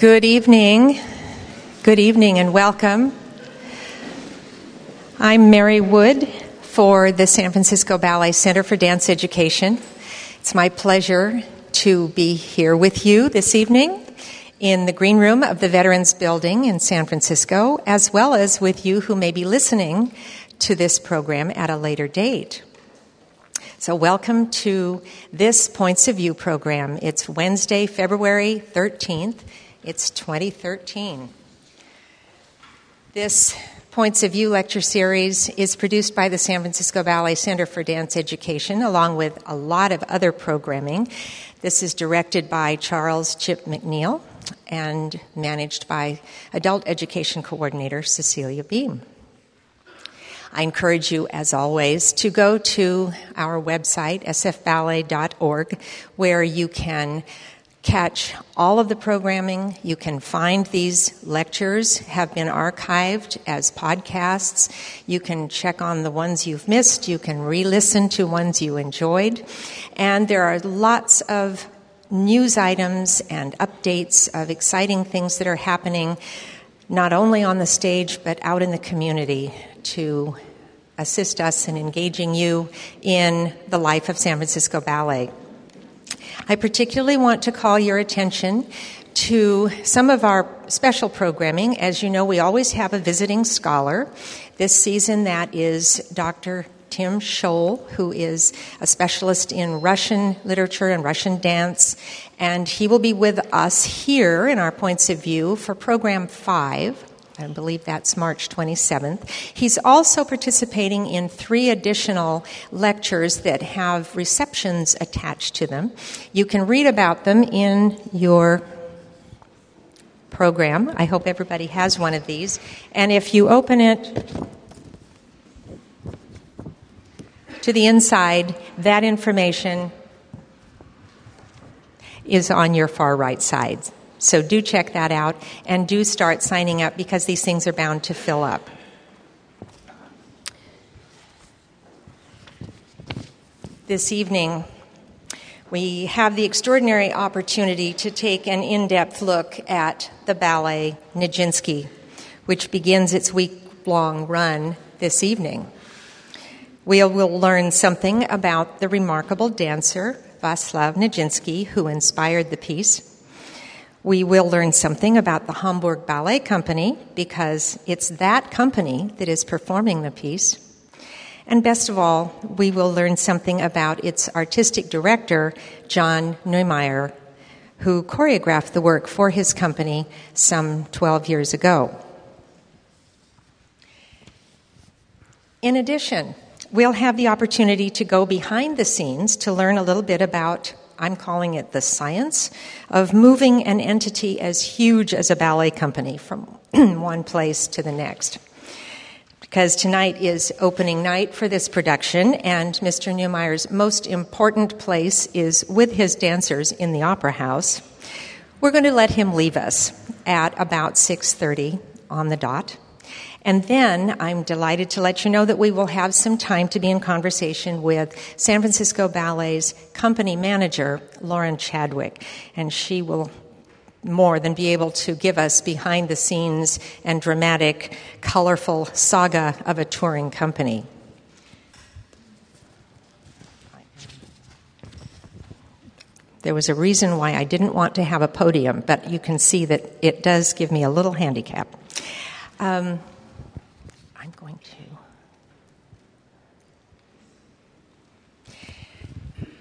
Good evening. Good evening and welcome. I'm Mary Wood for the San Francisco Ballet Center for Dance Education. It's my pleasure to be here with you this evening in the green room of the Veterans Building in San Francisco, as well as with you who may be listening to this program at a later date. So, welcome to this Points of View program. It's Wednesday, February 13th. It's 2013. This Points of View lecture series is produced by the San Francisco Ballet Center for Dance Education, along with a lot of other programming. This is directed by Charles Chip McNeil and managed by Adult Education Coordinator Cecilia Beam. I encourage you, as always, to go to our website, sfballet.org, where you can catch all of the programming. You can find these lectures have been archived as podcasts. You can check on the ones you've missed. You can re-listen to ones you enjoyed. And there are lots of news items and updates of exciting things that are happening not only on the stage but out in the community to assist us in engaging you in the life of San Francisco Ballet. I particularly want to call your attention to some of our special programming. As you know, we always have a visiting scholar. This season, that is Dr. Tim Scholl, who is a specialist in Russian literature and Russian dance, and he will be with us here in our points of view for program five. I believe that's March 27th. He's also participating in three additional lectures that have receptions attached to them. You can read about them in your program. I hope everybody has one of these. And if you open it to the inside, that information is on your far right side. So do check that out and do start signing up because these things are bound to fill up. This evening, we have the extraordinary opportunity to take an in depth look at the ballet Nijinsky, which begins its week long run this evening. We will learn something about the remarkable dancer Vaslav Nijinsky, who inspired the piece. We will learn something about the Hamburg Ballet Company because it's that company that is performing the piece. And best of all, we will learn something about its artistic director, John Neumeier, who choreographed the work for his company some 12 years ago. In addition, we'll have the opportunity to go behind the scenes to learn a little bit about I'm calling it the science of moving an entity as huge as a ballet company from one place to the next. Because tonight is opening night for this production, and Mr. Neumeier's most important place is with his dancers in the Opera House. We're going to let him leave us at about 6:30 on the dot. And then I'm delighted to let you know that we will have some time to be in conversation with San Francisco Ballet's company manager, Lauren Chadwick. And she will more than be able to give us behind the scenes and dramatic, colorful saga of a touring company. There was a reason why I didn't want to have a podium, but you can see that it does give me a little handicap. Um,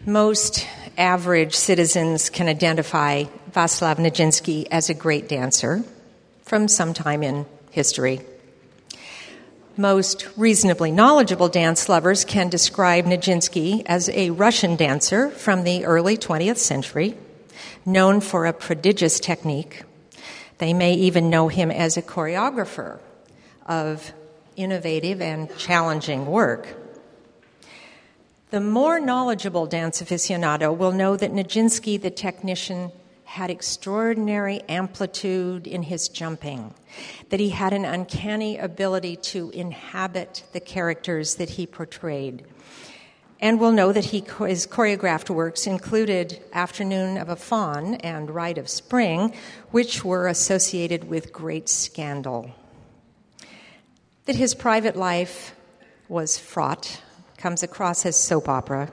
most average citizens can identify Vaslav Nijinsky as a great dancer from some time in history. Most reasonably knowledgeable dance lovers can describe Nijinsky as a Russian dancer from the early 20th century, known for a prodigious technique. They may even know him as a choreographer of innovative and challenging work. The more knowledgeable dance aficionado will know that Nijinsky, the technician, had extraordinary amplitude in his jumping, that he had an uncanny ability to inhabit the characters that he portrayed. and will know that he, his choreographed works included Afternoon of a Faun and Rite of Spring, which were associated with great scandal. That his private life was fraught, comes across as soap opera,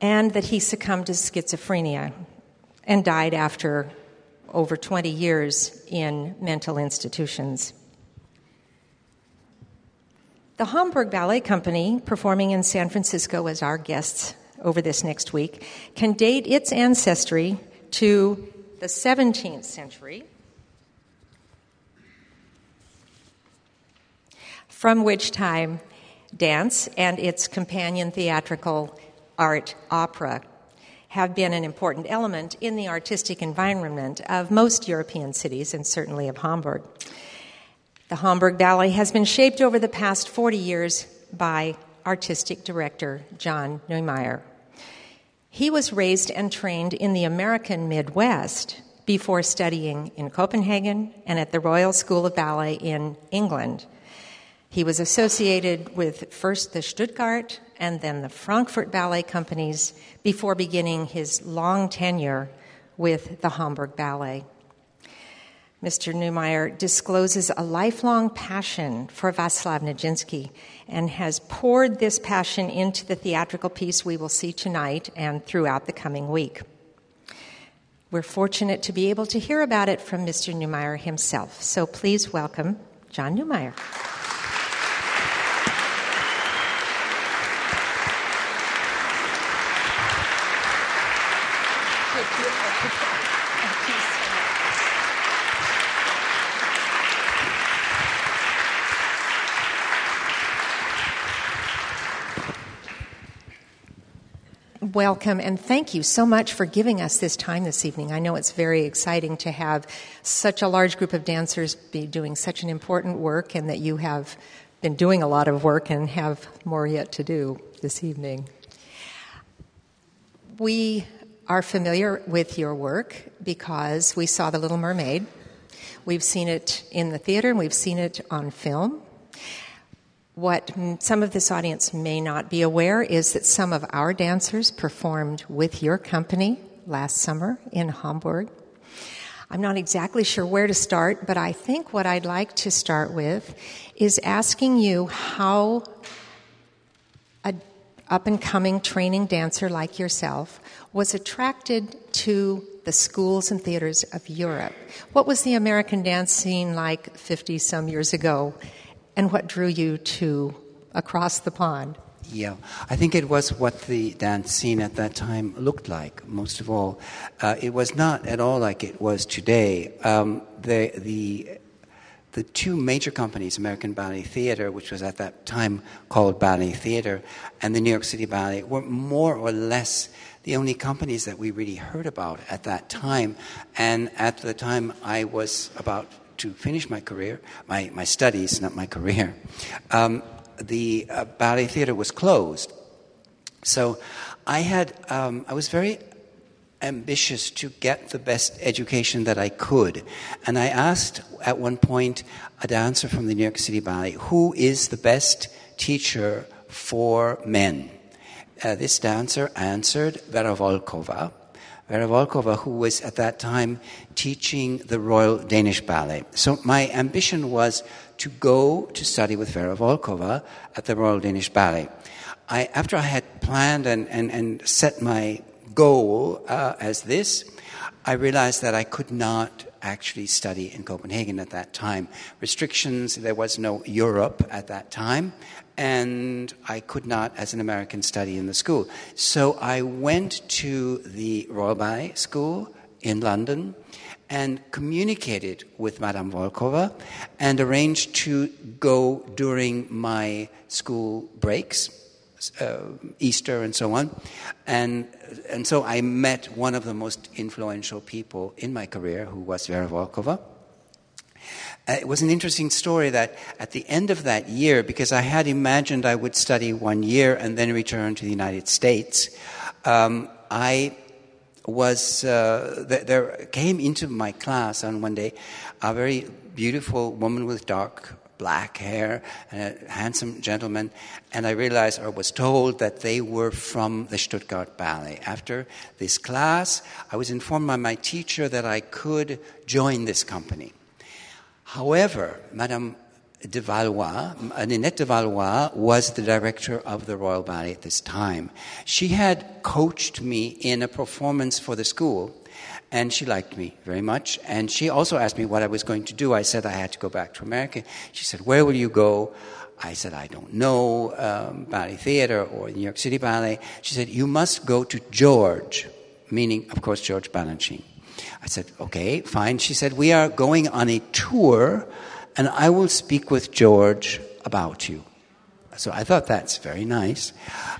and that he succumbed to schizophrenia and died after over 20 years in mental institutions. The Hamburg Ballet Company, performing in San Francisco as our guests over this next week, can date its ancestry to the 17th century, from which time dance and its companion theatrical art opera have been an important element in the artistic environment of most European cities and certainly of Hamburg. The Hamburg Ballet has been shaped over the past 40 years by artistic director John Neumeier. He was raised and trained in the American Midwest before studying in Copenhagen and at the Royal School of Ballet in England. He was associated with first the Stuttgart and then the Frankfurt Ballet companies before beginning his long tenure with the Hamburg Ballet. Mr. Neumeier discloses a lifelong passion for Vaslav Nijinsky and has poured this passion into the theatrical piece we will see tonight and throughout the coming week. We're fortunate to be able to hear about it from Mr. Neumeier himself. So please welcome John Neumeier. Welcome and thank you so much for giving us this time this evening. I know it's very exciting to have such a large group of dancers be doing such an important work and that you have been doing a lot of work and have more yet to do this evening. We are familiar with your work because we saw The Little Mermaid. We've seen it in the theater and we've seen it on film. What some of this audience may not be aware is that some of our dancers performed with your company last summer in Hamburg. I'm not exactly sure where to start, but I think what I'd like to start with is asking you how a up and coming training dancer like yourself was attracted to the schools and theaters of Europe. What was the American dance scene like 50 some years ago? And what drew you to across the pond? Yeah, I think it was what the dance scene at that time looked like. Most of all, uh, it was not at all like it was today. Um, the the the two major companies, American Ballet Theater, which was at that time called Ballet Theater, and the New York City Ballet, were more or less the only companies that we really heard about at that time. And at the time, I was about to finish my career, my, my studies, not my career, um, the uh, ballet theater was closed. So I had, um, I was very ambitious to get the best education that I could. And I asked at one point a dancer from the New York City Ballet, who is the best teacher for men? Uh, this dancer answered Vera Volkova, Vera Volkova, who was at that time teaching the Royal Danish Ballet. So my ambition was to go to study with Vera Volkova at the Royal Danish Ballet. I, after I had planned and, and, and set my goal uh, as this, I realized that I could not actually study in Copenhagen at that time. Restrictions, there was no Europe at that time, and I could not, as an American, study in the school. So I went to the Royal School in London and communicated with Madame Volkova and arranged to go during my school breaks, uh, Easter and so on. And, and so I met one of the most influential people in my career, who was Vera Volkova. Uh, it was an interesting story that at the end of that year, because I had imagined I would study one year and then return to the United States, um, I was uh, th- there came into my class on one day a very beautiful woman with dark black hair and a handsome gentleman. And I realized or was told that they were from the Stuttgart Ballet. After this class, I was informed by my teacher that I could join this company. However, Madame de Valois, Ninette de Valois, was the director of the Royal Ballet at this time. She had coached me in a performance for the school, and she liked me very much. And she also asked me what I was going to do. I said I had to go back to America. She said, Where will you go? I said, I don't know, um, Ballet Theater or New York City Ballet. She said, You must go to George, meaning, of course, George Balanchine. I said, Okay, fine. She said, We are going on a tour and I will speak with George about you. So I thought that's very nice.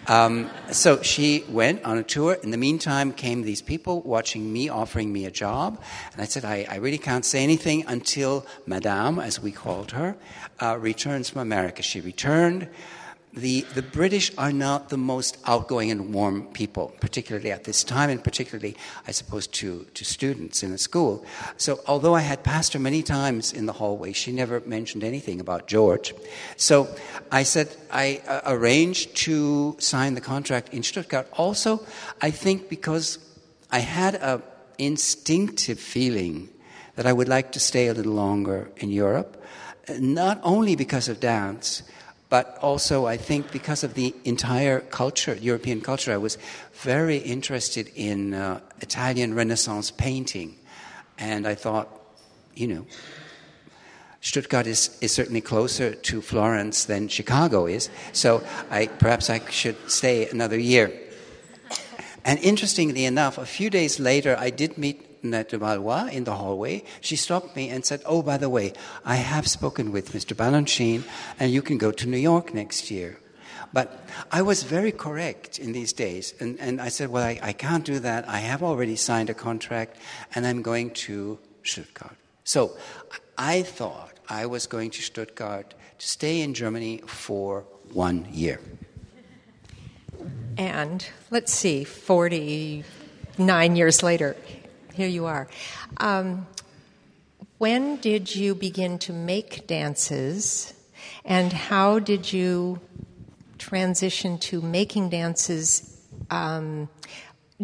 Um, so she went on a tour. In the meantime, came these people watching me, offering me a job. And I said, I, I really can't say anything until Madame, as we called her, uh, returns from America. She returned the, the British are not the most outgoing and warm people, particularly at this time, and particularly, I suppose, to, to students in the school. So, although I had passed her many times in the hallway, she never mentioned anything about George. So, I said I uh, arranged to sign the contract in Stuttgart. Also, I think because I had an instinctive feeling that I would like to stay a little longer in Europe, not only because of dance but also I think because of the entire culture, European culture, I was very interested in uh, Italian Renaissance painting. And I thought, you know, Stuttgart is, is certainly closer to Florence than Chicago is, so I, perhaps I should stay another year. And interestingly enough, a few days later, I did meet Ninette de Valois in the hallway, she stopped me and said, Oh, by the way, I have spoken with Mr. Balanchine, and you can go to New York next year. But I was very correct in these days. And, and I said, Well, I, I can't do that. I have already signed a contract, and I'm going to Stuttgart. So I thought I was going to Stuttgart to stay in Germany for one year. And let's see, 49 years later, here you are. Um, when did you begin to make dances, and how did you transition to making dances? Um,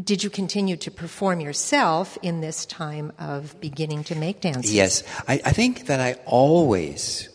did you continue to perform yourself in this time of beginning to make dances? Yes, I, I think that I always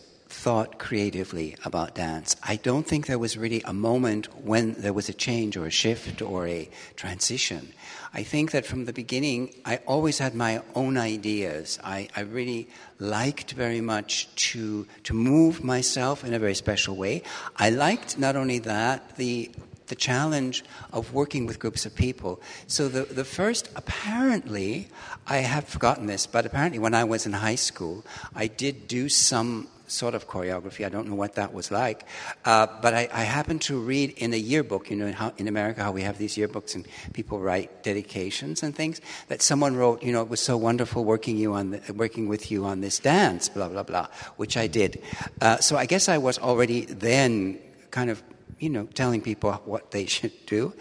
thought creatively about dance. I don't think there was really a moment when there was a change or a shift or a transition. I think that from the beginning, I always had my own ideas. I, I really liked very much to, to move myself in a very special way. I liked not only that, the the challenge of working with groups of people. So the, the first, apparently, I have forgotten this, but apparently when I was in high school, I did do some sort of choreography. I don't know what that was like. Uh, but I, I, happened to read in a yearbook, you know, in, how, in, America, how we have these yearbooks and people write dedications and things, that someone wrote, you know, it was so wonderful working, you on the, working with you on this dance, blah, blah, blah, which I did. Uh, so I guess I was already then kind of, you know, telling people what they should do.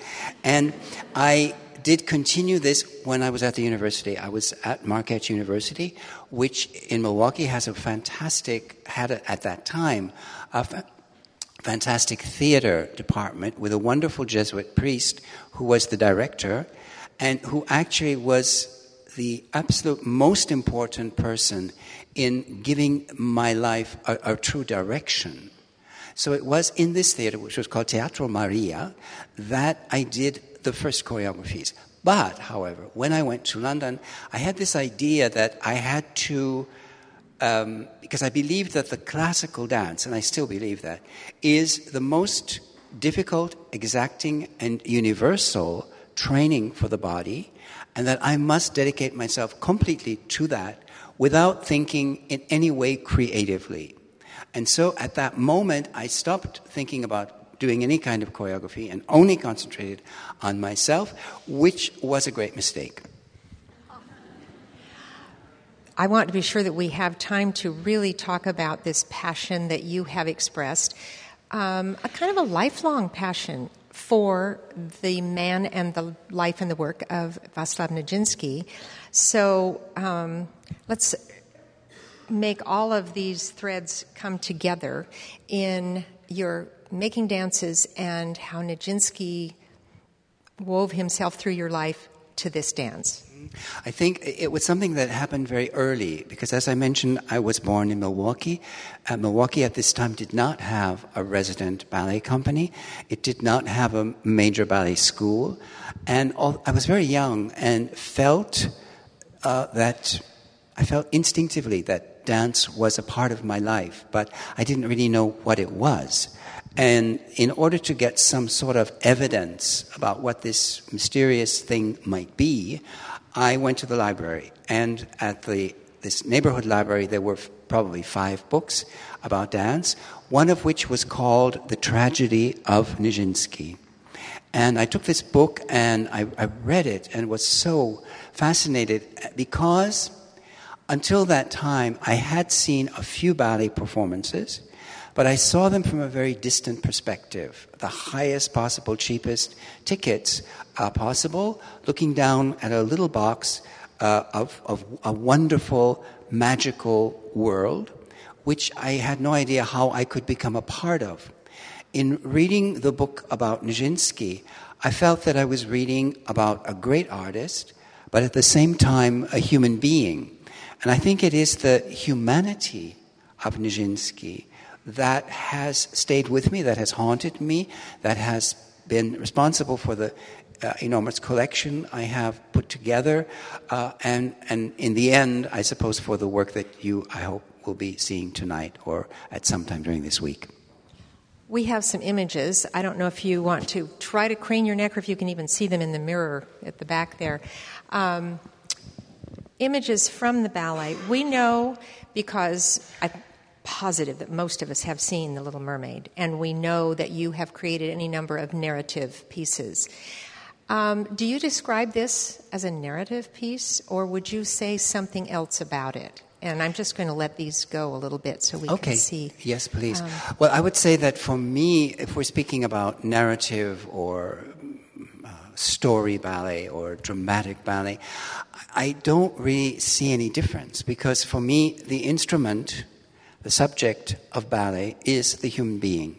And I did continue this when I was at the university. I was at Marquette University, which in Milwaukee has a fantastic, had a, at that time, a fa- fantastic theater department with a wonderful Jesuit priest who was the director and who actually was the absolute most important person in giving my life a, a true direction. So it was in this theater, which was called Teatro Maria, that I did the first choreographies. But, however, when I went to London, I had this idea that I had to, um, because I believed that the classical dance, and I still believe that, is the most difficult, exacting, and universal training for the body, and that I must dedicate myself completely to that without thinking in any way creatively. And so at that moment, I stopped thinking about doing any kind of choreography and only concentrated on myself, which was a great mistake. I want to be sure that we have time to really talk about this passion that you have expressed, um, a kind of a lifelong passion for the man and the life and the work of Vaslav Nijinsky. So um, let's make all of these threads come together in your making dances and how Nijinsky wove himself through your life to this dance? I think it was something that happened very early because, as I mentioned, I was born in Milwaukee. Uh, Milwaukee at this time did not have a resident ballet company, it did not have a major ballet school. And all, I was very young and felt uh, that I felt instinctively that dance was a part of my life, but I didn't really know what it was. And in order to get some sort of evidence about what this mysterious thing might be, I went to the library. And at the, this neighborhood library, there were probably five books about dance, one of which was called The Tragedy of Nijinsky. And I took this book and I, I read it and was so fascinated because until that time I had seen a few ballet performances but I saw them from a very distant perspective. The highest possible, cheapest tickets uh, possible, looking down at a little box uh, of, of a wonderful, magical world, which I had no idea how I could become a part of. In reading the book about Nijinsky, I felt that I was reading about a great artist, but at the same time, a human being. And I think it is the humanity of Nijinsky that has stayed with me, that has haunted me, that has been responsible for the uh, enormous collection I have put together, uh, and, and in the end, I suppose, for the work that you, I hope, will be seeing tonight or at some time during this week. We have some images. I don't know if you want to try to crane your neck or if you can even see them in the mirror at the back there. Um, images from the ballet. We know because I, positive that most of us have seen The Little Mermaid, and we know that you have created any number of narrative pieces. Um, do you describe this as a narrative piece, or would you say something else about it? And I'm just going to let these go a little bit so we okay. can see. Yes, please. Um, well, I would say that for me, if we're speaking about narrative or uh, story ballet or dramatic ballet, I don't really see any difference because for me, the instrument the subject of ballet is the human being.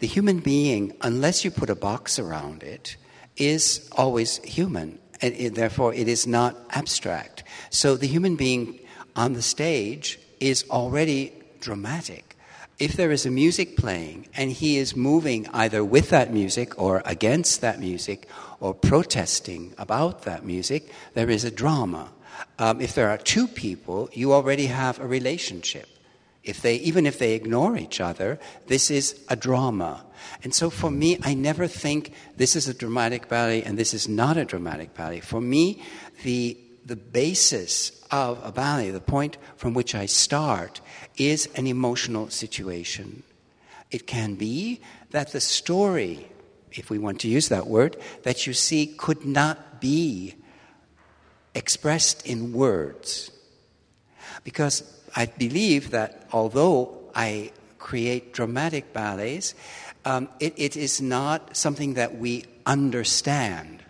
The human being, unless you put a box around it, is always human, and it, therefore it is not abstract. So the human being on the stage is already dramatic. If there is a music playing and he is moving either with that music or against that music or protesting about that music, there is a drama. Um, if there are two people, you already have a relationship. If they, even if they ignore each other, this is a drama. And so for me, I never think this is a dramatic ballet and this is not a dramatic ballet. For me, the, the basis of a ballet, the point from which I start, is an emotional situation. It can be that the story, if we want to use that word, that you see could not be expressed in words. Because I believe that although I create dramatic ballets, um, it, it is not something that we understand.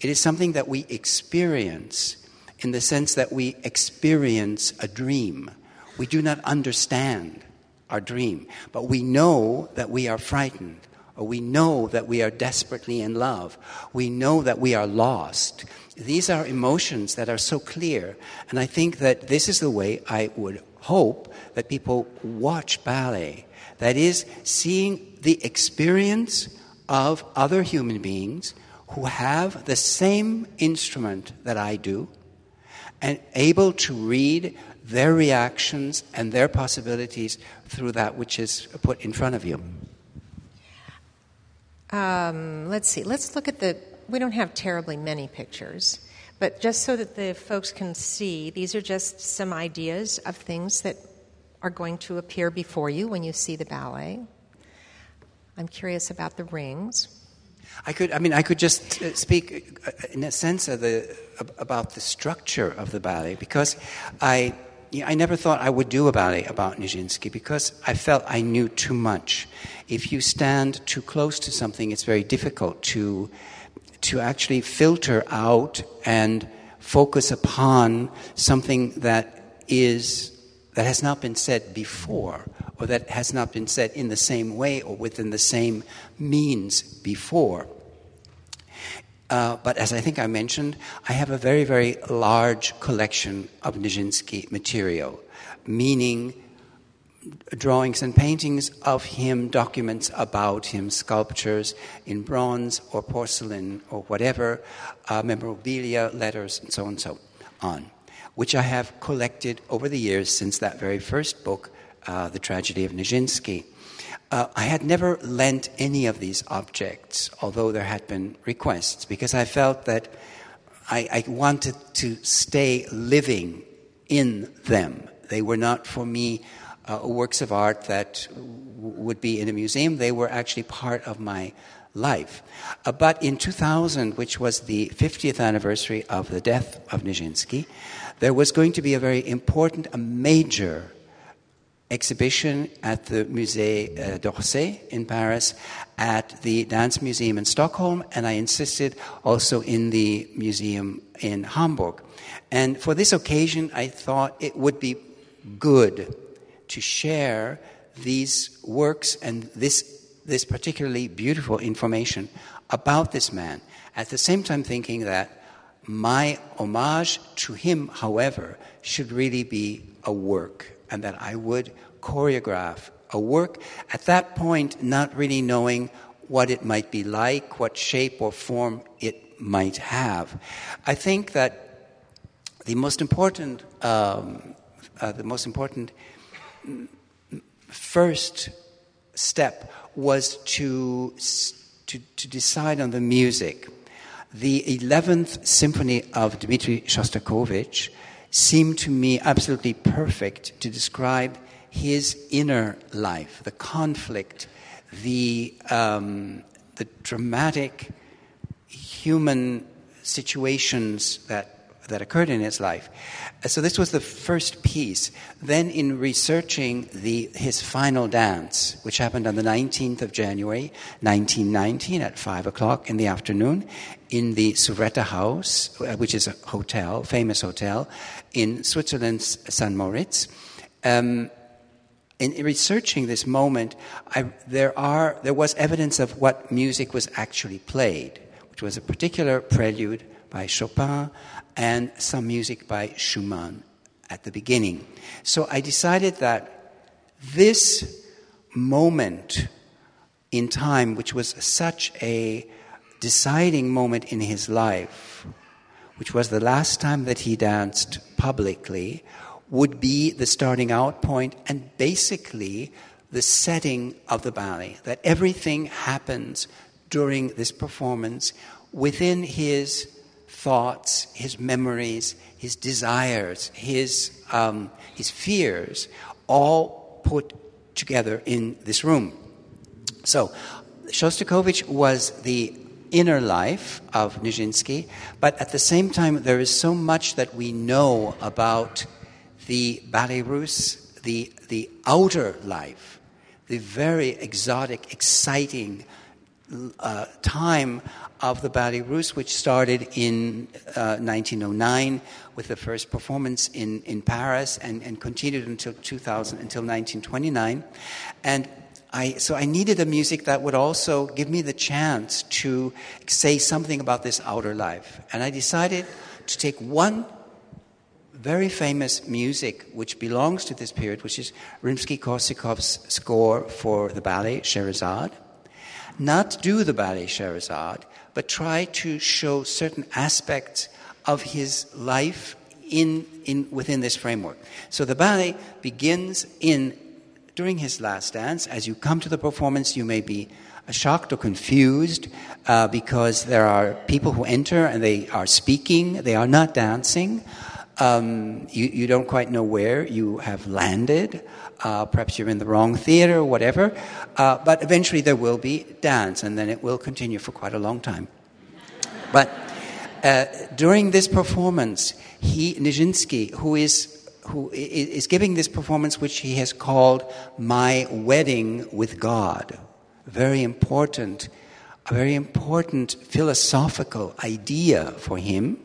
It is something that we experience in the sense that we experience a dream. We do not understand our dream, but we know that we are frightened, or we know that we are desperately in love. We know that we are lost these are emotions that are so clear. And I think that this is the way I would hope that people watch ballet. That is, seeing the experience of other human beings who have the same instrument that I do and able to read their reactions and their possibilities through that which is put in front of you. Um, let's see. Let's look at the we don't have terribly many pictures, but just so that the folks can see, these are just some ideas of things that are going to appear before you when you see the ballet. I'm curious about the rings. I could, I mean, I could just uh, speak uh, in a sense of the, about the structure of the ballet because I, you know, I never thought I would do a ballet about Nijinsky because I felt I knew too much. If you stand too close to something, it's very difficult to to actually filter out and focus upon something that is that has not been said before, or that has not been said in the same way or within the same means before. Uh, but as I think I mentioned, I have a very, very large collection of Nijinsky material, meaning drawings and paintings of him, documents about him, sculptures in bronze or porcelain or whatever, uh, memorabilia, letters, and so on and so on, which I have collected over the years since that very first book, uh, The Tragedy of Nijinsky. Uh, I had never lent any of these objects, although there had been requests, because I felt that I, I wanted to stay living in them. They were not for me uh, works of art that w- would be in a museum, they were actually part of my life. Uh, but in 2000, which was the 50th anniversary of the death of Nijinsky, there was going to be a very important, a major exhibition at the Musée uh, d'Orsay in Paris, at the Dance Museum in Stockholm, and I insisted also in the museum in Hamburg. And for this occasion, I thought it would be good to share these works and this, this particularly beautiful information about this man. At the same time, thinking that my homage to him, however, should really be a work and that I would choreograph a work. At that point, not really knowing what it might be like, what shape or form it might have. I think that the most important, um, uh, the most important first step was to, to, to decide on the music. The 11th Symphony of Dmitri Shostakovich seemed to me absolutely perfect to describe his inner life, the conflict, the, um, the dramatic human situations that that occurred in his life. So this was the first piece. Then, in researching the, his final dance, which happened on the 19th of January, 1919, at five o'clock in the afternoon, in the Suvretta House, uh, which is a hotel, famous hotel in Switzerland's St. Moritz. Um, in researching this moment, I, there, are, there was evidence of what music was actually played, which was a particular prelude by Chopin, and some music by Schumann at the beginning. So I decided that this moment in time, which was such a deciding moment in his life, which was the last time that he danced publicly, would be the starting out point and basically the setting of the ballet. That everything happens during this performance within his thoughts, his memories, his desires, his, um, his fears, all put together in this room. So, Shostakovich was the inner life of Nijinsky, but at the same time, there is so much that we know about the russe, the, the outer life, the very exotic, exciting uh, time of the Ballet Russe, which started in uh, 1909 with the first performance in, in Paris and, and continued until 2000, until 1929. And I, so I needed a music that would also give me the chance to say something about this outer life. And I decided to take one very famous music which belongs to this period, which is Rimsky-Korsakov's score for the ballet Scheherazade not do the ballet Scheherazade, but try to show certain aspects of his life in, in, within this framework. So the ballet begins in during his last dance. As you come to the performance, you may be shocked or confused uh, because there are people who enter and they are speaking, they are not dancing. Um, you, you, don't quite know where you have landed. Uh, perhaps you're in the wrong theater or whatever. Uh, but eventually there will be dance, and then it will continue for quite a long time. But uh, during this performance, he, Nijinsky, who is who is giving this performance, which he has called "My Wedding with God," very important, a very important philosophical idea for him.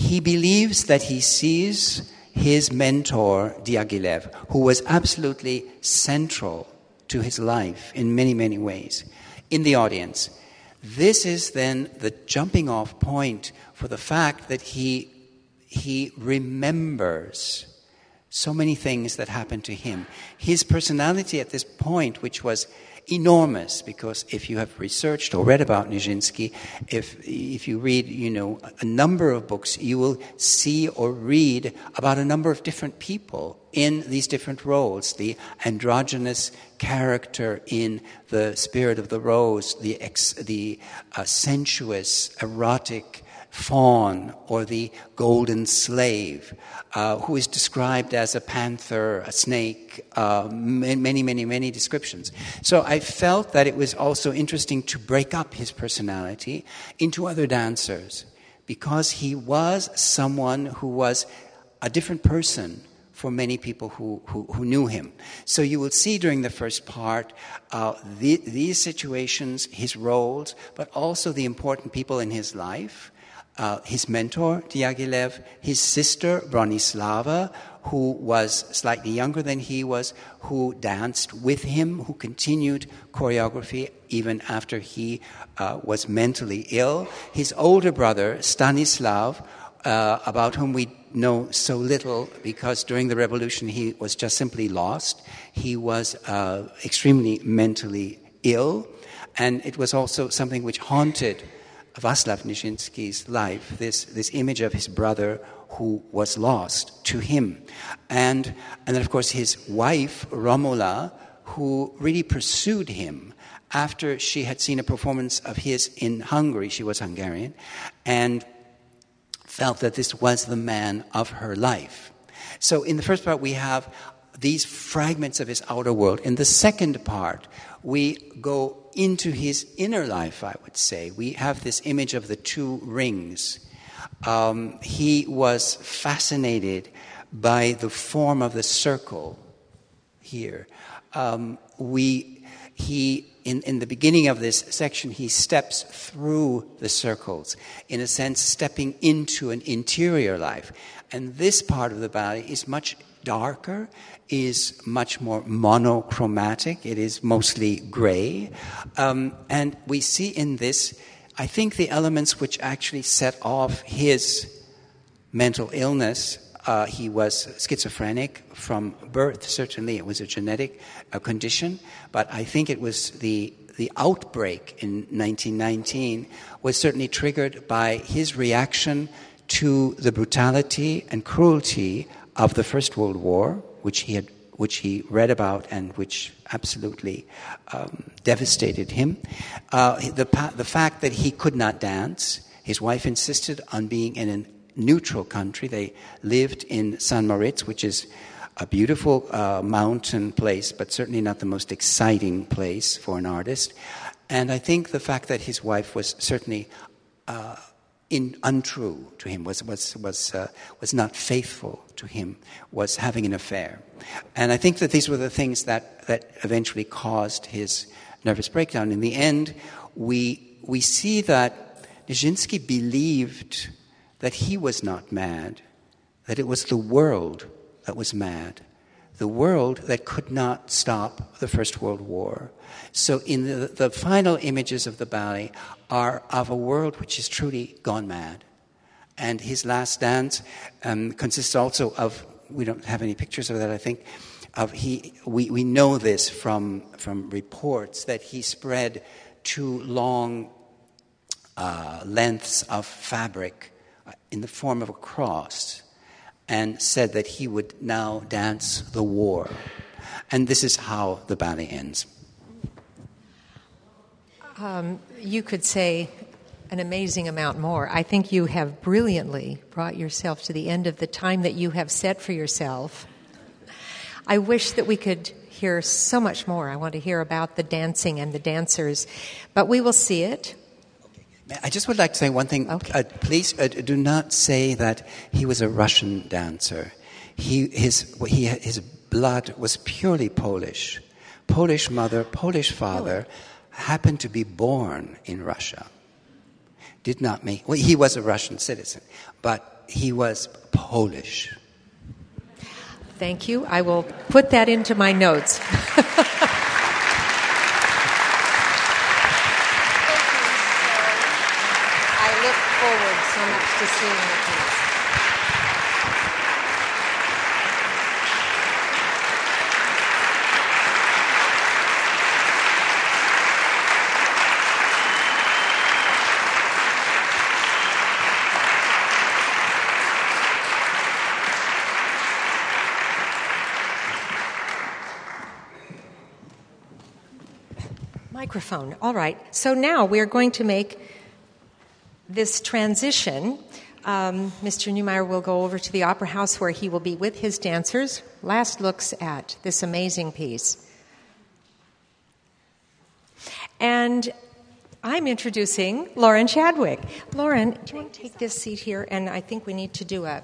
He believes that he sees his mentor, Diaghilev, who was absolutely central to his life in many, many ways, in the audience. This is then the jumping off point for the fact that he, he remembers so many things that happened to him. His personality at this point, which was enormous because if you have researched or read about Nijinsky, if, if you read, you know, a number of books, you will see or read about a number of different people in these different roles. The androgynous character in The Spirit of the Rose, the, ex, the uh, sensuous, erotic faun or the golden slave, uh, who is described as a panther, a snake, uh, many, many, many descriptions. So I felt that it was also interesting to break up his personality into other dancers because he was someone who was a different person for many people who, who, who, knew him. So you will see during the first part uh, the, these situations, his roles, but also the important people in his life uh, his mentor, Diaghilev, his sister, Bronislava, who was slightly younger than he was, who danced with him, who continued choreography even after he uh, was mentally ill. His older brother, Stanislav, uh, about whom we know so little because during the revolution he was just simply lost. He was uh, extremely mentally ill, and it was also something which haunted Vaslav Nijinsky's life, this, this image of his brother who was lost to him. And, and then, of course, his wife, Romola, who really pursued him after she had seen a performance of his in Hungary. She was Hungarian, and felt that this was the man of her life. So, in the first part, we have these fragments of his outer world. In the second part, we go into his inner life, I would say. We have this image of the two rings. Um, he was fascinated by the form of the circle here. Um, we, he, in, in the beginning of this section, he steps through the circles, in a sense, stepping into an interior life. And this part of the body is much darker, is much more monochromatic. It is mostly gray. Um, and we see in this, I think, the elements which actually set off his mental illness. Uh, he was schizophrenic from birth, certainly. It was a genetic uh, condition. But I think it was the the outbreak in 1919 was certainly triggered by his reaction to the brutality and cruelty of the First World War, which he had which he read about and which absolutely um, devastated him. Uh, the, the fact that he could not dance, his wife insisted on being in a neutral country. They lived in St. Moritz, which is a beautiful uh, mountain place, but certainly not the most exciting place for an artist. And I think the fact that his wife was certainly uh, in, untrue to him, was, was, was, uh, was not faithful to him, was having an affair. And I think that these were the things that, that eventually caused his nervous breakdown. In the end, we, we see that Nijinsky believed that he was not mad, that it was the world that was mad, the world that could not stop the First World War. So, in the, the final images of the ballet are of a world which is truly gone mad. And his last dance um, consists also of, we don't have any pictures of that, I think, of he, we, we know this from, from reports that he spread two long uh, lengths of fabric uh, in the form of a cross and said that he would now dance the war. And this is how the ballet ends. Um, you could say an amazing amount more. I think you have brilliantly brought yourself to the end of the time that you have set for yourself. I wish that we could hear so much more. I want to hear about the dancing and the dancers, but we will see it. I just would like to say one thing. Okay. Uh, please uh, do not say that he was a Russian dancer. He, his, he, his blood was purely Polish. Polish mother, Polish father. Happened to be born in Russia. Did not make, well, he was a Russian citizen, but he was Polish. Thank you. I will put that into my notes. Microphone. All right. So now we are going to make this transition, um, Mr. Neumeier will go over to the Opera House where he will be with his dancers. Last looks at this amazing piece. And I'm introducing Lauren Chadwick. Lauren, do you want to take this seat here? And I think we need to do a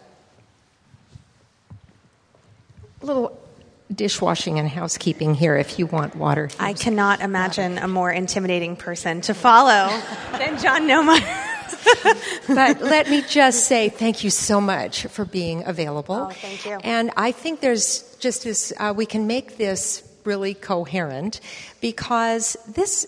little dishwashing and housekeeping here if you want water. I cannot imagine a more intimidating person to follow than John Neumeier. but let me just say thank you so much for being available. Oh, thank you. And I think there's just this, uh, we can make this really coherent because this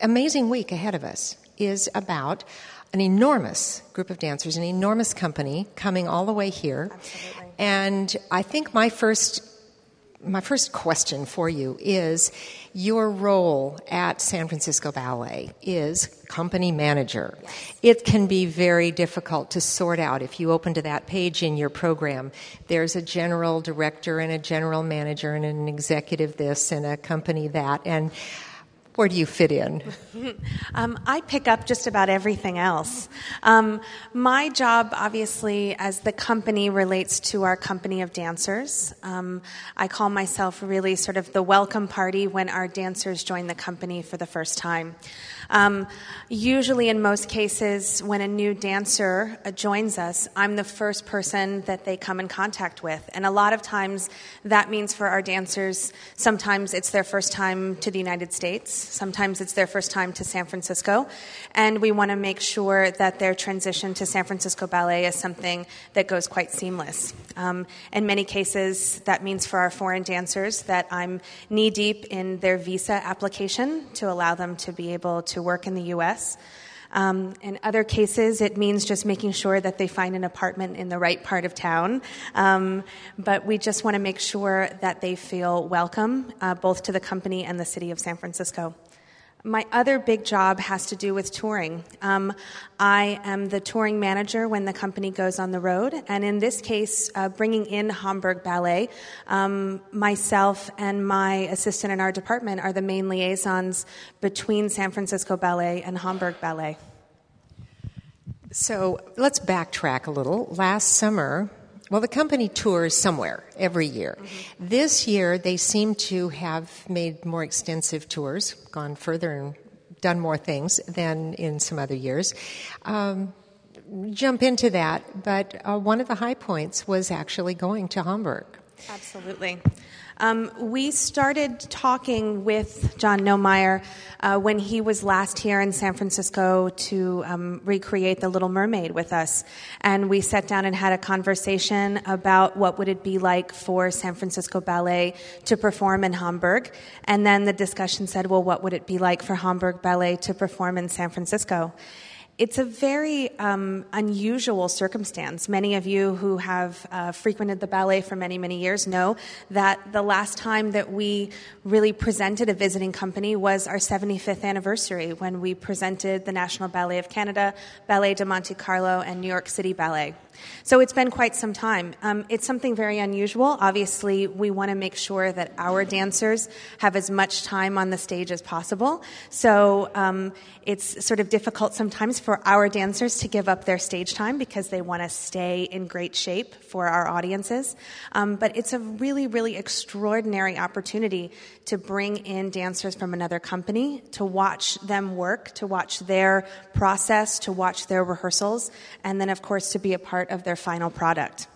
amazing week ahead of us is about an enormous group of dancers, an enormous company coming all the way here. Absolutely. And I think my first my first question for you is your role at San Francisco Ballet is company manager. Yes. It can be very difficult to sort out. If you open to that page in your program, there's a general director and a general manager and an executive this and a company that. And where do you fit in? um, I pick up just about everything else. Um, my job, obviously, as the company relates to our company of dancers. Um, I call myself really sort of the welcome party when our dancers join the company for the first time. Um, usually, in most cases, when a new dancer uh, joins us, I'm the first person that they come in contact with. And a lot of times, that means for our dancers, sometimes it's their first time to the United States, sometimes it's their first time to San Francisco. And we want to make sure that their transition to San Francisco Ballet is something that goes quite seamless. Um, in many cases, that means for our foreign dancers that I'm knee deep in their visa application to allow them to be able to work in the U.S. Um, in other cases, it means just making sure that they find an apartment in the right part of town. Um, but we just want to make sure that they feel welcome, uh, both to the company and the city of San Francisco. My other big job has to do with touring. Um, I am the touring manager when the company goes on the road, and in this case, uh, bringing in Hamburg Ballet. Um, myself and my assistant in our department are the main liaisons between San Francisco Ballet and Hamburg Ballet. So let's backtrack a little. Last summer, well, the company tours somewhere every year. Mm-hmm. This year, they seem to have made more extensive tours, gone further and done more things than in some other years. Um, jump into that, but uh, one of the high points was actually going to Hamburg. Absolutely. Um, we started talking with John Neumeier uh, when he was last here in San Francisco to um, recreate The Little Mermaid with us. And we sat down and had a conversation about what would it be like for San Francisco Ballet to perform in Hamburg. And then the discussion said, well, what would it be like for Hamburg Ballet to perform in San Francisco? It's a very um, unusual circumstance. Many of you who have uh, frequented the ballet for many, many years know that the last time that we really presented a visiting company was our 75th anniversary when we presented the National Ballet of Canada, Ballet de Monte Carlo, and New York City Ballet. So it's been quite some time. Um, it's something very unusual. Obviously, we want to make sure that our dancers have as much time on the stage as possible. So um, it's sort of difficult sometimes for our dancers to give up their stage time because they want to stay in great shape for our audiences. Um, but it's a really, really extraordinary opportunity to bring in dancers from another company, to watch them work, to watch their process, to watch their rehearsals, and then, of course, to be a part of their final product.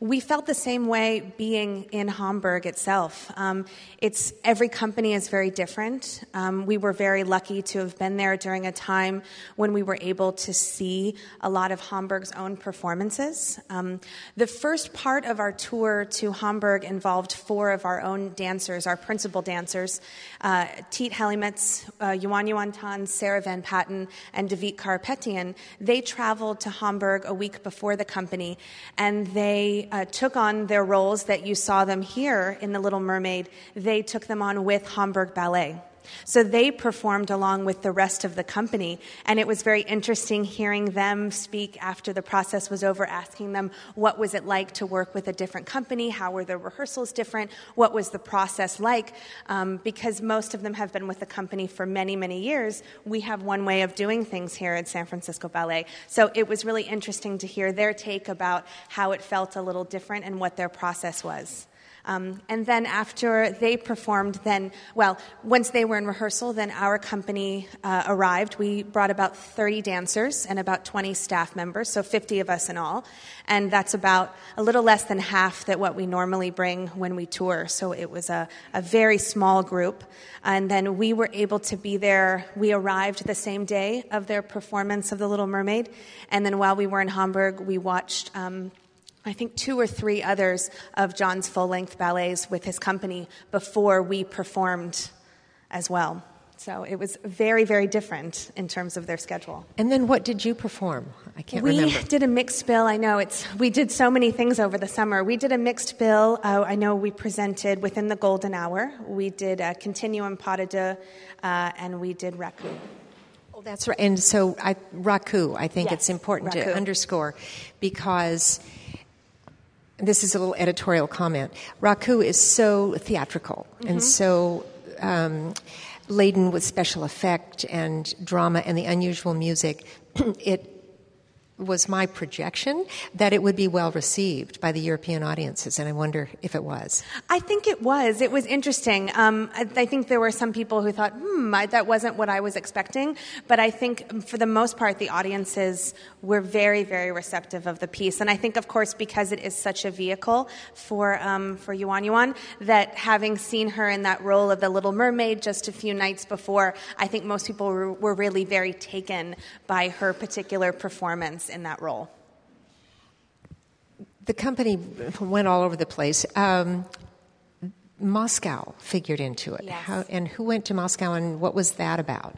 We felt the same way being in Hamburg itself. Um, it's every company is very different. Um, we were very lucky to have been there during a time when we were able to see a lot of Hamburg's own performances. Um, the first part of our tour to Hamburg involved four of our own dancers, our principal dancers, uh, Tiit Helimets, uh, Yuan Yuan Tan, Sarah Van Patten, and David Karapetyan. They traveled to Hamburg a week before the company, and they uh, took on their roles that you saw them here in The Little Mermaid, they took them on with Hamburg Ballet. So they performed along with the rest of the company. And it was very interesting hearing them speak after the process was over, asking them what was it like to work with a different company? How were the rehearsals different? What was the process like? Um, because most of them have been with the company for many, many years. We have one way of doing things here at San Francisco Ballet. So it was really interesting to hear their take about how it felt a little different and what their process was. Um, and then after they performed, then, well, once they were in rehearsal, then our company uh, arrived. We brought about 30 dancers and about 20 staff members, so 50 of us in all. And that's about a little less than half that what we normally bring when we tour. So it was a, a very small group. And then we were able to be there. We arrived the same day of their performance of The Little Mermaid. And then while we were in Hamburg, we watched. Um, I think two or three others of John's full length ballets with his company before we performed as well. So it was very, very different in terms of their schedule. And then what did you perform? I can't we remember. We did a mixed bill. I know it's. We did so many things over the summer. We did a mixed bill. Uh, I know we presented within the golden hour. We did a continuum pas de deux, uh, and we did raku. Oh, that's right. And so I, raku, I think Yes, it's important raku. to underscore because this is a little editorial comment. Raku is so theatrical Mm-hmm. and so um, laden with special effect and drama and the unusual music. it was my projection that it would be well received by the European audiences, and I wonder if it was. I think it was. It was interesting. Um, I, I think there were some people who thought, hmm, I, that wasn't what I was expecting. But I think for the most part, the audiences were very, very receptive of the piece. And I think, of course, because it is such a vehicle for, um, for Yuan Yuan, that having seen her in that role of the Little Mermaid just a few nights before, I think most people were, were really very taken by her particular performance in that role. The company went all over the place. Um, Moscow figured into it. Yes. How, and who went to Moscow and what was that about?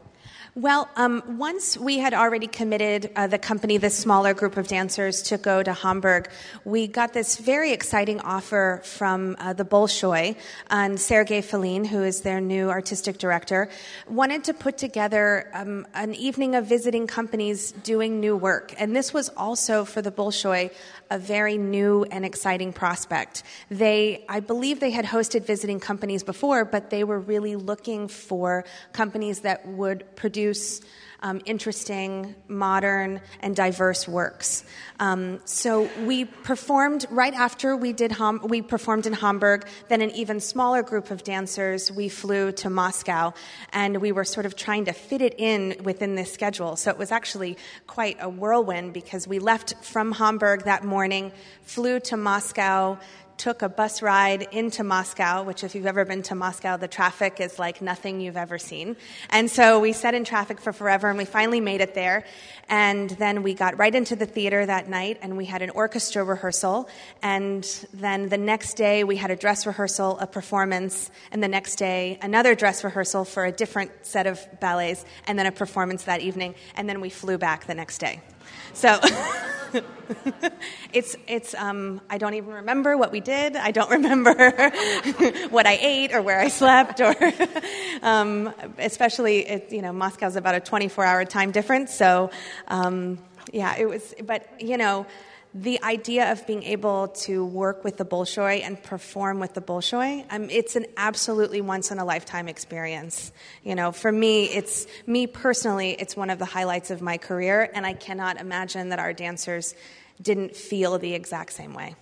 Well, um, once we had already committed uh, the company, this smaller group of dancers, to go to Hamburg, we got this very exciting offer from uh, the Bolshoi, and Sergei Filin, who is their new artistic director, wanted to put together um, an evening of visiting companies doing new work. And this was also for the Bolshoi a very new and exciting prospect. They, I believe they had hosted visiting companies before, but they were really looking for companies that would produce um, interesting, modern, and diverse works. Um, so we performed right after we did. We performed in Hamburg. Then an even smaller group of dancers. We flew to Moscow, and we were sort of trying to fit it in within this schedule. So it was actually quite a whirlwind because we left from Hamburg that morning, flew to Moscow took a bus ride into Moscow, which, if you've ever been to Moscow, the traffic is like nothing you've ever seen. And so we sat in traffic for forever, and we finally made it there. And then we got right into the theater that night, and we had an orchestra rehearsal. And then the next day, we had a dress rehearsal, a performance, and the next day, another dress rehearsal for a different set of ballets, and then a performance that evening. And then we flew back the next day. So. it's it's um, I don't even remember what we did. I don't remember what I ate or where I slept or um, especially it, you know Moscow's about a 24 hour time difference. So um, yeah, it was. But you know. The idea of being able to work with the Bolshoi and perform with the Bolshoi, um, it's an absolutely once in a lifetime experience. You know, for me, it's me personally, it's one of the highlights of my career, and I cannot imagine that our dancers didn't feel the exact same way.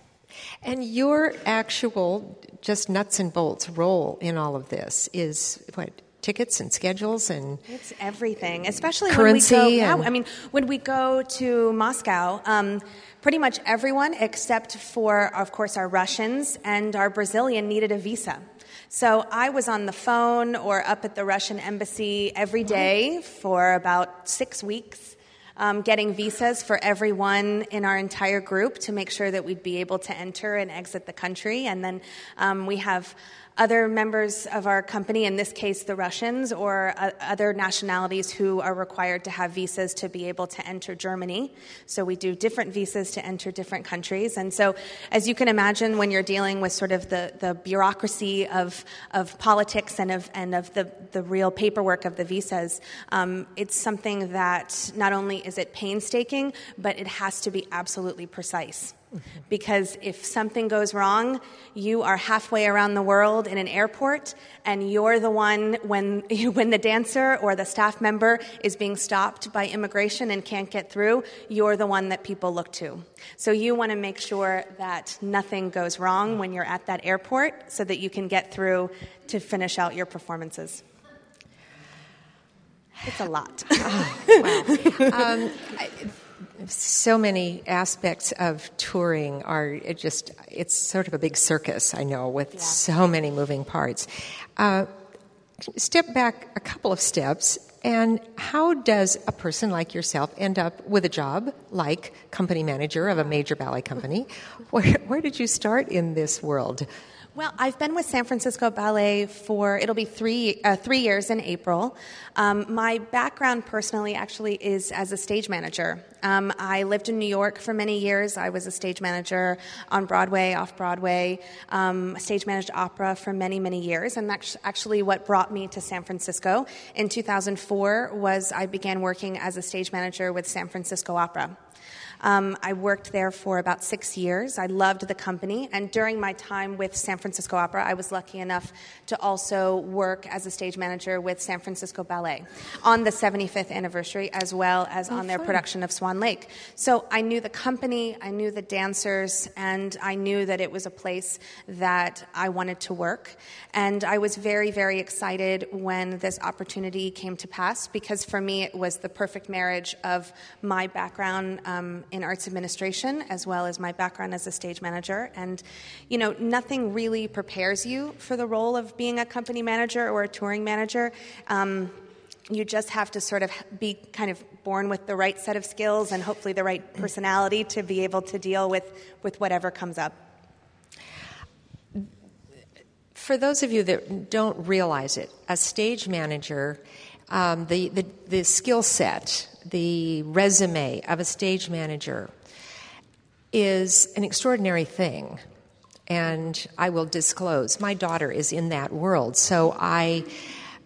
And your actual, just nuts and bolts role in all of this is what? tickets and schedules and it's everything, especially currency. When we go, yeah, I mean, when we go to Moscow, um, pretty much everyone except for, of course, our Russians and our Brazilian needed a visa. So I was on the phone or up at the Russian embassy every day for about six weeks. Um, getting visas for everyone in our entire group to make sure that we'd be able to enter and exit the country. And then um, we have other members of our company, in this case the Russians, or uh, other nationalities who are required to have visas to be able to enter Germany. So we do different visas to enter different countries. And so, as you can imagine, when you're dealing with sort of the, the bureaucracy of, of politics and of, and of the, the real paperwork of the visas, um, it's something that not only is it painstaking, but it has to be absolutely precise. Because if something goes wrong, you are halfway around the world in an airport, and you're the one when, when the dancer or the staff member is being stopped by immigration and can't get through, you're the one that people look to. So you want to make sure that nothing goes wrong when you're at that airport so that you can get through to finish out your performances. It's a lot. oh, wow. Um, I, so many aspects of touring are it just it's sort of a big circus i know with yeah. so many moving parts. Uh, step back a couple of steps and how does a person like yourself end up with a job like company manager of a major ballet company? Where, where did you start in this world well, I've been with San Francisco Ballet for it'll be three uh, three years in April. Um, my background personally actually is as a stage manager. Um, I lived in New York for many years. I was a stage manager on Broadway, off Broadway, um, stage managed opera for many many years, and that's actually what brought me to San Francisco. In 2004 was I began working as a stage manager with San Francisco Opera. Um, I worked there for about six years. I loved the company. And during my time with San Francisco Opera, I was lucky enough to also work as a stage manager with San Francisco Ballet on the 75th anniversary, as well as oh, on their fun. production of Swan Lake. So I knew the company, I knew the dancers, and I knew that it was a place that I wanted to work. And I was very, very excited when this opportunity came to pass because for me it was the perfect marriage of my background um, in arts administration as well as my background as a stage manager. And, you know, nothing really prepares you for the role of being a company manager or a touring manager. Um, you just have to sort of be kind of born with the right set of skills and hopefully the right personality to be able to deal with, with whatever comes up. For those of you that don't realize it, a stage manager, um, the, the, the skill set the resume of a stage manager is an extraordinary thing. And I will disclose, my daughter is in that world. So I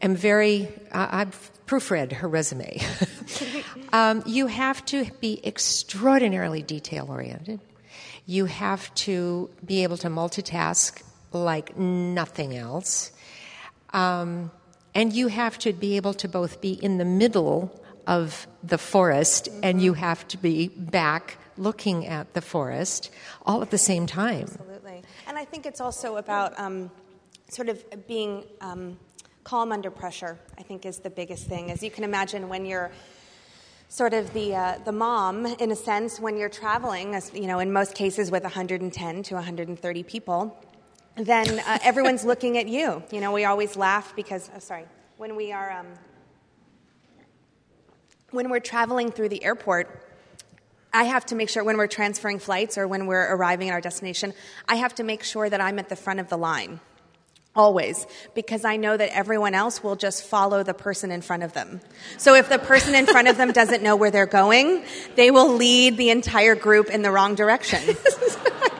am very, I've proofread her resume. um, you have to be extraordinarily detail oriented. You have to be able to multitask like nothing else. Um, and you have to be able to both be in the middle of the forest and you have to be back looking at the forest all at the same time. Absolutely. And I think it's also about um, sort of being um, calm under pressure, I think is the biggest thing. As you can imagine, when you're sort of the, uh, the mom, in a sense, when you're traveling, you know, in most cases with 110 to 130 people, then uh, everyone's looking at you. You know, we always laugh because, oh, sorry, when we are. Um, when we're traveling through the airport, I have to make sure when we're transferring flights or when we're arriving at our destination, I have to make sure that I'm at the front of the line. Always, because I know that everyone else will just follow the person in front of them. So if the person in front of them doesn't know where they're going, they will lead the entire group in the wrong direction.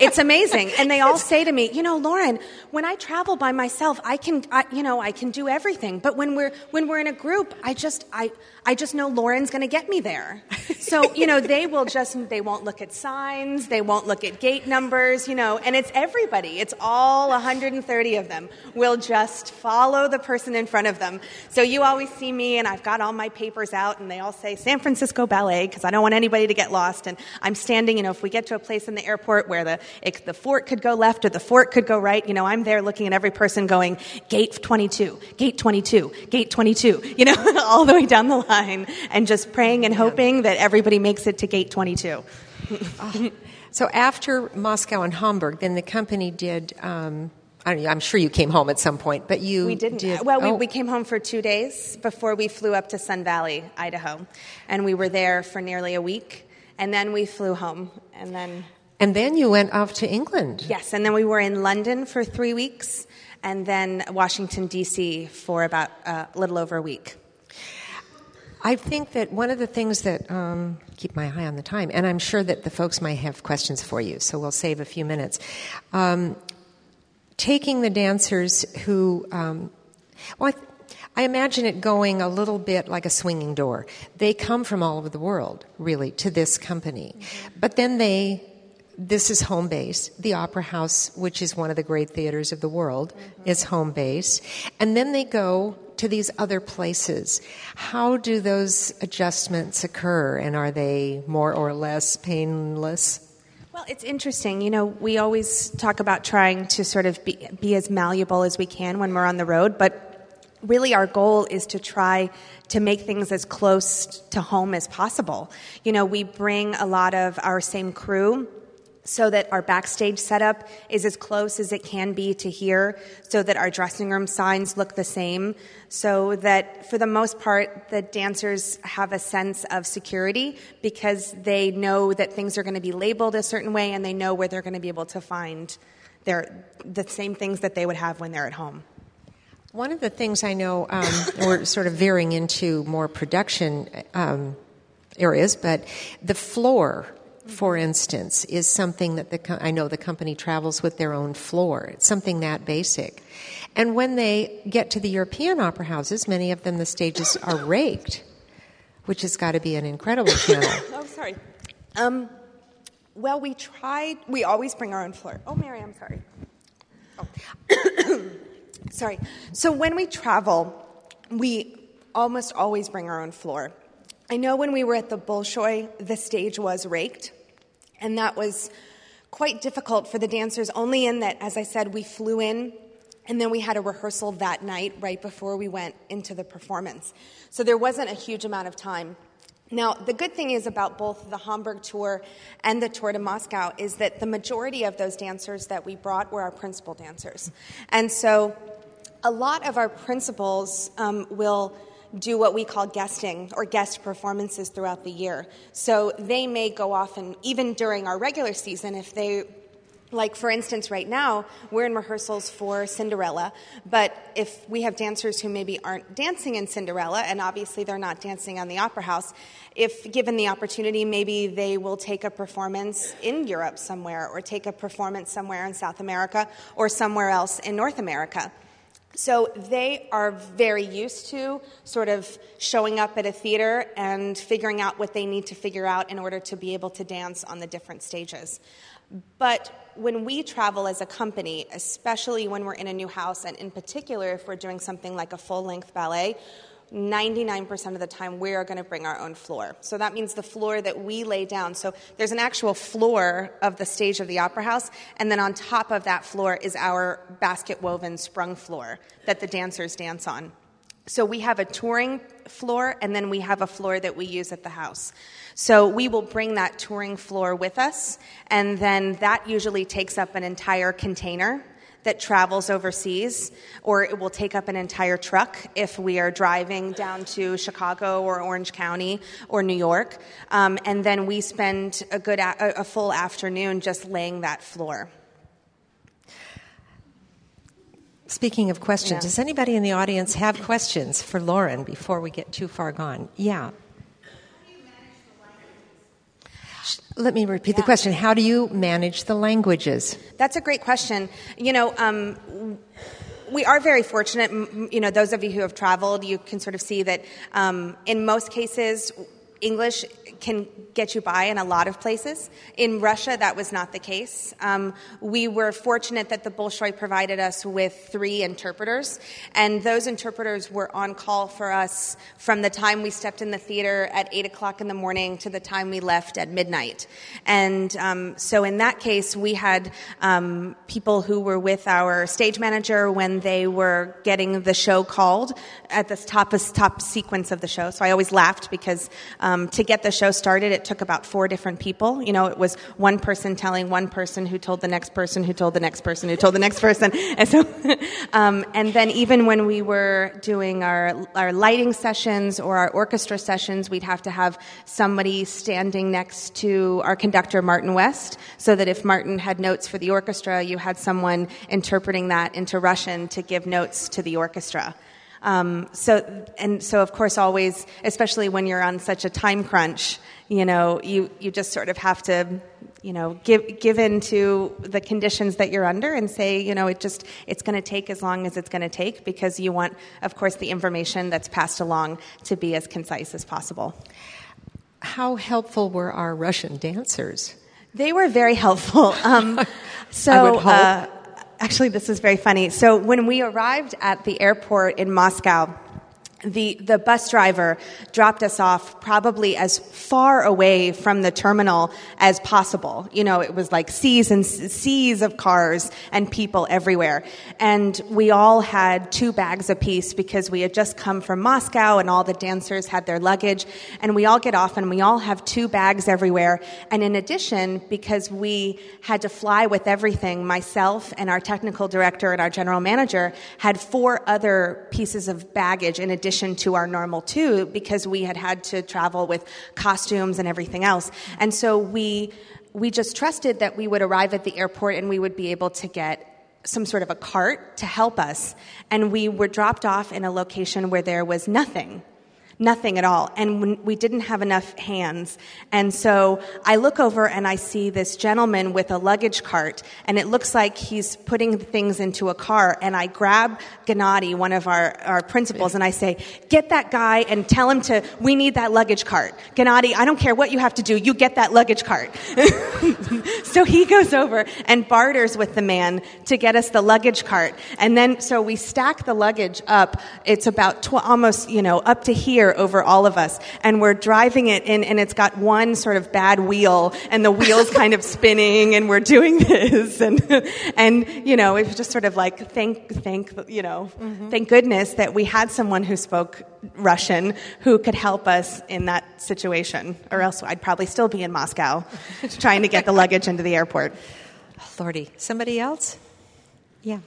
it's amazing. And they all say to me, you know, Lauren, when I travel by myself, I can, I, you know, I can do everything. But when we're, when we're in a group, I just, I, I just know Lauren's going to get me there. So, you know, they will just, they won't look at signs, they won't look at gate numbers, you know, and it's everybody. It's all 130 of them will just follow the person in front of them. So you always see me and I've got all my papers out and they all say San Francisco Ballet because I don't want anybody to get lost. And I'm standing, you know, if we get to a place in the airport where the It, the fort could go left or the fort could go right. You know, I'm there looking at every person going, gate 22, gate 22, gate 22, you know, all the way down the line and just praying and hoping that everybody makes it to gate 22. So after Moscow and Hamburg, then the company did. Um, I am sure you came home at some point, but you we didn't. Did, well, oh. we, we came home for two days before we flew up to Sun Valley, Idaho, and we were there for nearly a week, and then we flew home, and then. And then you went off to England. Yes, and then we were in London for three weeks, and then Washington D.C. for about uh, a little over a week. I think that one of the things that um, keep my eye on the time, and I'm sure that the folks might have questions for you, so we'll save a few minutes. Um, taking the dancers who, um, well, I, I imagine it going a little bit like a swinging door. They come from all over the world, really, to this company, mm-hmm. but then they this is home base. The Opera House, which is one of the great theaters of the world, mm-hmm. is home base. And then they go to these other places. How do those adjustments occur, and are they more or less painless? Well, it's interesting. You know, we always talk about trying to sort of be, be as malleable as we can when we're on the road, but really our goal is to try to make things as close to home as possible. You know, we bring a lot of our same crew so that our backstage setup is as close as it can be to here, so that our dressing room signs look the same, so that for the most part, the dancers have a sense of security because they know that things are going to be labeled a certain way and they know where they're going to be able to find their, the same things that they would have when they're at home. One of the things I know, um, we're sort of veering into more production um, areas, but the floor for instance, is something that the I know the company travels with their own floor. It's something that basic. And when they get to the European opera houses, many of them the stages are raked, which has got to be an incredible challenge. oh, sorry. Um, well, we tried. We always bring our own floor. Oh, Mary, I'm sorry. Oh. sorry. So when we travel, we almost always bring our own floor. I know when we were at the Bolshoi, the stage was raked, and that was quite difficult for the dancers, only in that, as I said, we flew in and then we had a rehearsal that night right before we went into the performance. So there wasn't a huge amount of time. Now, the good thing is about both the Hamburg tour and the tour to Moscow is that the majority of those dancers that we brought were our principal dancers. And so a lot of our principals um, will do what we call guesting or guest performances throughout the year. So they may go off and even during our regular season, if they like for instance right now we're in rehearsals for cinderella but if we have dancers who maybe aren't dancing in cinderella and obviously they're not dancing on the opera house if given the opportunity maybe they will take a performance in europe somewhere or take a performance somewhere in south america or somewhere else in north america so they are very used to sort of showing up at a theater and figuring out what they need to figure out in order to be able to dance on the different stages. But when we travel as a company, especially when we're in a new house, and in particular if we're doing something like a full length ballet, 99% of the time we are going to bring our own floor. So that means the floor that we lay down. So there's an actual floor of the stage of the opera house, and then on top of that floor is our basket woven sprung floor that the dancers dance on. So we have a touring floor, and then we have a floor that we use at the house. So we will bring that touring floor with us, and then that usually takes up an entire container that travels overseas, or it will take up an entire truck if we are driving down to Chicago or Orange County or New York. Um, and then we spend a good a, a full afternoon just laying that floor. Speaking of questions, yeah. does anybody in the audience have questions for Lauren before we get too far gone? Yeah. Let me repeat yeah. the question. How do you manage the languages? That's a great question. You know, um, we are very fortunate. You know, those of you who have traveled, you can sort of see that um, in most cases, English can get you by in a lot of places. In Russia, that was not the case. Um, we were fortunate that the Bolshoi provided us with three interpreters, and those interpreters were on call for us from the time we stepped in the theater at 8 o'clock in the morning to the time we left at midnight. And um, so in that case, we had um, people who were with our stage manager when they were getting the show called at the top, top sequence of the show. So I always laughed because um, to get the show started, it took about four different people. You know, it was one person telling one person who told the next person who told the next person who told the next person. And so, um, and then even when we were doing our, our lighting sessions or our orchestra sessions, we'd have to have somebody standing next to our conductor, Martin West, so that if Martin had notes for the orchestra, you had someone interpreting that into Russian to give notes to the orchestra. Um, so, and so of course, always, especially when you're on such a time crunch, you know, you, you just sort of have to, you know, give, give in to the conditions that you're under and say, you know, it just, it's going to take as long as it's going to take because you want, of course, the information that's passed along to be as concise as possible. How helpful were our Russian dancers? They were very helpful. Um, so, uh, actually, this is very funny. So when we arrived at the airport in Moscow, the, the bus driver dropped us off probably as far away from the terminal as possible. You know, it was like seas and seas of cars and people everywhere. And we all had two bags apiece because we had just come from Moscow and all the dancers had their luggage. And we all get off and we all have two bags everywhere. And in addition, because we had to fly with everything, myself and our technical director and our general manager had four other pieces of baggage in addition addition to our normal two because we had had to travel with costumes and everything else. And so we, we just trusted that we would arrive at the airport and we would be able to get some sort of a cart to help us. And we were dropped off in a location where there was nothing nothing at all. And we didn't have enough hands. And so I look over and I see this gentleman with a luggage cart, and it looks like he's putting things into a car. And I grab Gennady, one of our, our principals, and I say, Get that guy and tell him to, we need that luggage cart. Gennady, I don't care what you have to do, you get that luggage cart. so he goes over and barters with the man to get us the luggage cart. And then, so we stack the luggage up. It's about tw- almost, you know, up to here over all of us. And we're driving it in, and it's got one sort of bad wheel, and the wheel's kind of spinning, and we're doing this. And, and you know, it's just sort of like, thank, thank, you know, mm-hmm. thank goodness that we had someone who spoke Russian who could help us in that situation, or else I'd probably still be in Moscow trying to get the luggage into the airport. Lordy, somebody else? Yeah.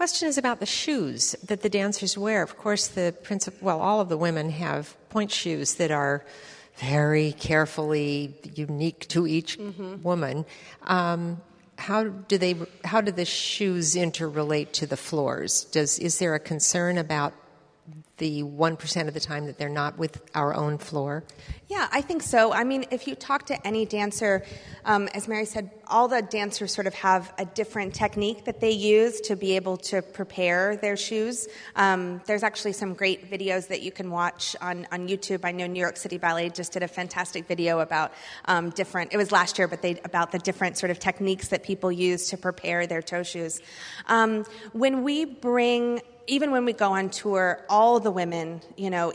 Question is about the shoes that the dancers wear. Of course, the principal, well, all of the women have point shoes that are very carefully unique to each mm-hmm. woman. Um, how do they? How do the shoes interrelate to the floors? Does is there a concern about the 1% of the time that they're not with our own floor? Yeah, I think so. I mean, if you talk to any dancer, um, as Mary said, all the dancers sort of have a different technique that they use to be able to prepare their shoes. Um, there's actually some great videos that you can watch on, on YouTube. I know New York City Ballet just did a fantastic video about um, different, it was last year, but they, about the different sort of techniques that people use to prepare their toe shoes. Um, when we bring even when we go on tour, all the women, you know,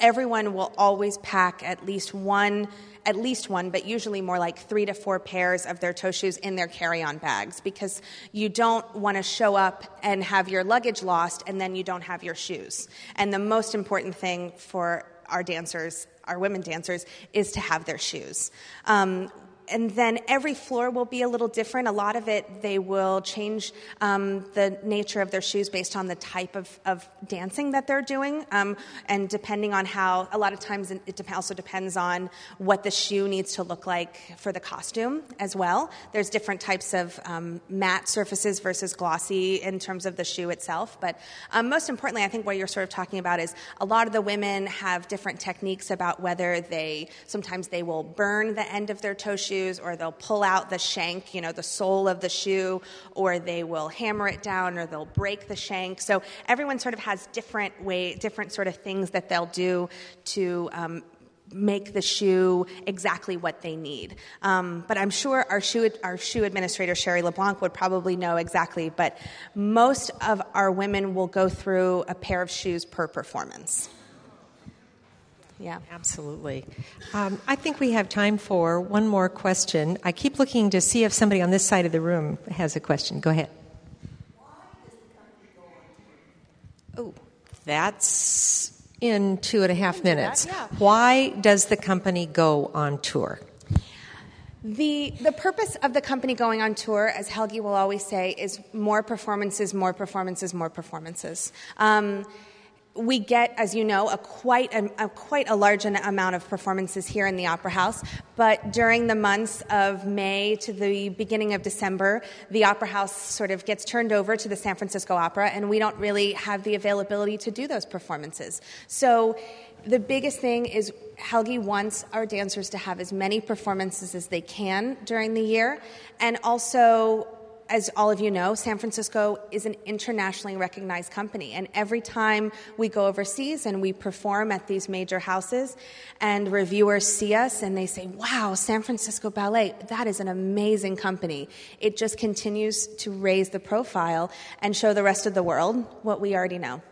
everyone will always pack at least one at least one, but usually more like three to four pairs of their toe shoes in their carry on bags because you don't want to show up and have your luggage lost and then you don't have your shoes. And the most important thing for our dancers, our women dancers, is to have their shoes. Um, and then every floor will be a little different. A lot of it, they will change um, the nature of their shoes based on the type of, of dancing that they're doing. Um, and depending on how, a lot of times it also depends on what the shoe needs to look like for the costume as well. There's different types of um, matte surfaces versus glossy in terms of the shoe itself. But um, most importantly, I think what you're sort of talking about is a lot of the women have different techniques about whether they, sometimes they will burn the end of their toe shoes or they'll pull out the shank, you know, the sole of the shoe, or they will hammer it down or they'll break the shank. So everyone sort of has different way, different sort of things that they'll do to um, make the shoe exactly what they need. Um, but I'm sure our shoe, our shoe administrator, Sherry LeBlanc, would probably know exactly. But most of our women will go through a pair of shoes per performance. Yeah. Absolutely. Um, I think we have time for one more question. I keep looking to see if somebody on this side of the room has a question. Go ahead. Oh, that's in two and a half minutes. That, yeah. Why does the company go on tour? The, the purpose of the company going on tour, as Helgi will always say, is more performances, more performances, more performances. Um, we get, as you know, a quite a, a, quite a large amount of performances here in the Opera House. But during the months of May to the beginning of December, the Opera House sort of gets turned over to the San Francisco Opera, and we don't really have the availability to do those performances. So the biggest thing is Helgi wants our dancers to have as many performances as they can during the year, and also as all of you know, San Francisco is an internationally recognized company. And every time we go overseas and we perform at these major houses, and reviewers see us and they say, wow, San Francisco Ballet, that is an amazing company. It just continues to raise the profile and show the rest of the world what we already know.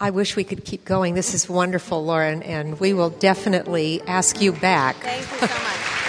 I wish we could keep going. This is wonderful, Lauren, and we will definitely ask you back. Thank you so much.